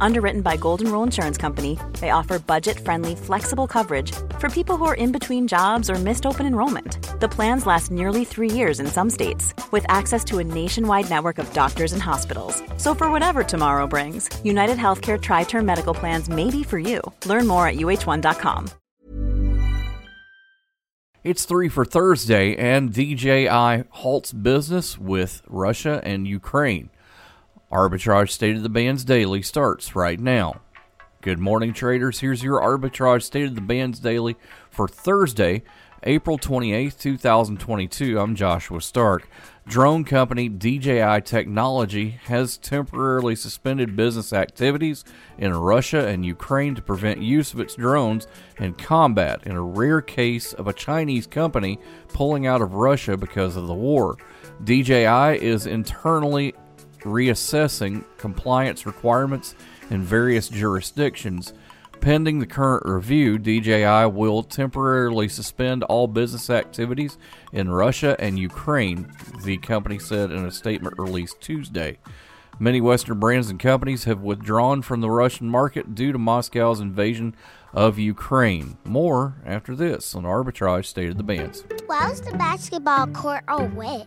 Underwritten by Golden Rule Insurance Company, they offer budget-friendly, flexible coverage for people who are in between jobs or missed open enrollment. The plans last nearly three years in some states, with access to a nationwide network of doctors and hospitals. So for whatever tomorrow brings, United Healthcare Tri-Term Medical Plans may be for you. Learn more at uhone.com. It's three for Thursday, and DJI halts business with Russia and Ukraine. Arbitrage State of the Bands Daily starts right now. Good morning, traders. Here's your Arbitrage State of the Bands Daily for Thursday, April 28th, 2022. I'm Joshua Stark. Drone company DJI Technology has temporarily suspended business activities in Russia and Ukraine to prevent use of its drones in combat in a rare case of a Chinese company pulling out of Russia because of the war. DJI is internally reassessing compliance requirements in various jurisdictions. Pending the current review, DJI will temporarily suspend all business activities in Russia and Ukraine, the company said in a statement released Tuesday. Many Western brands and companies have withdrawn from the Russian market due to Moscow's invasion of Ukraine. More after this on Arbitrage State of the Bands. Why was the basketball court all wet?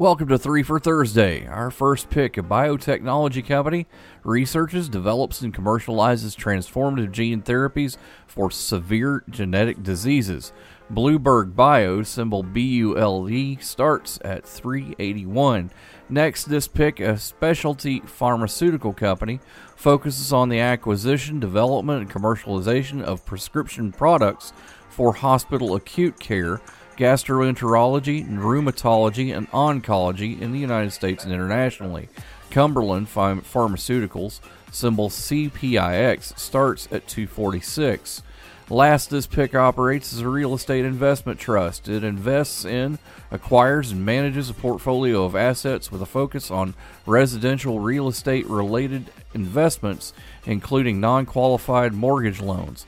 Welcome to Three for Thursday. Our first pick, a biotechnology company, researches, develops, and commercializes transformative gene therapies for severe genetic diseases. Bluebird Bio, symbol BLUE, starts at 381. Next, this pick, a specialty pharmaceutical company, focuses on the acquisition, development, and commercialization of prescription products for hospital acute care gastroenterology, rheumatology, and oncology in the United States and internationally. Cumberland Pharmaceuticals, symbol CPIX, starts at 246. Last, this pick operates as a real estate investment trust. It invests in, acquires, and manages a portfolio of assets with a focus on residential real estate related investments, including non qualified mortgage loans.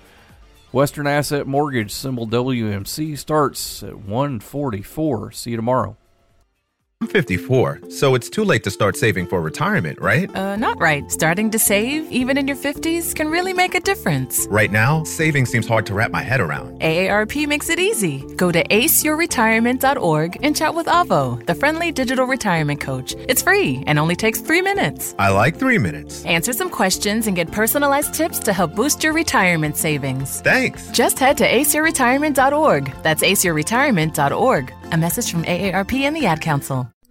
Western Asset Mortgage symbol WMC starts at 144. See you tomorrow. I'm 54, so it's too late to start saving for retirement, right? Uh, not right. Starting to save, even in your 50s, can really make a difference. Right now, saving seems hard to wrap my head around. AARP makes it easy. Go to aceyourretirement.org and chat with Avo, the friendly digital retirement coach. It's free and only takes three minutes. I like three minutes. Answer some questions and get personalized tips to help boost your retirement savings. Thanks. Just head to aceyourretirement.org. That's aceyourretirement.org. A message from AARP and the Ad Council.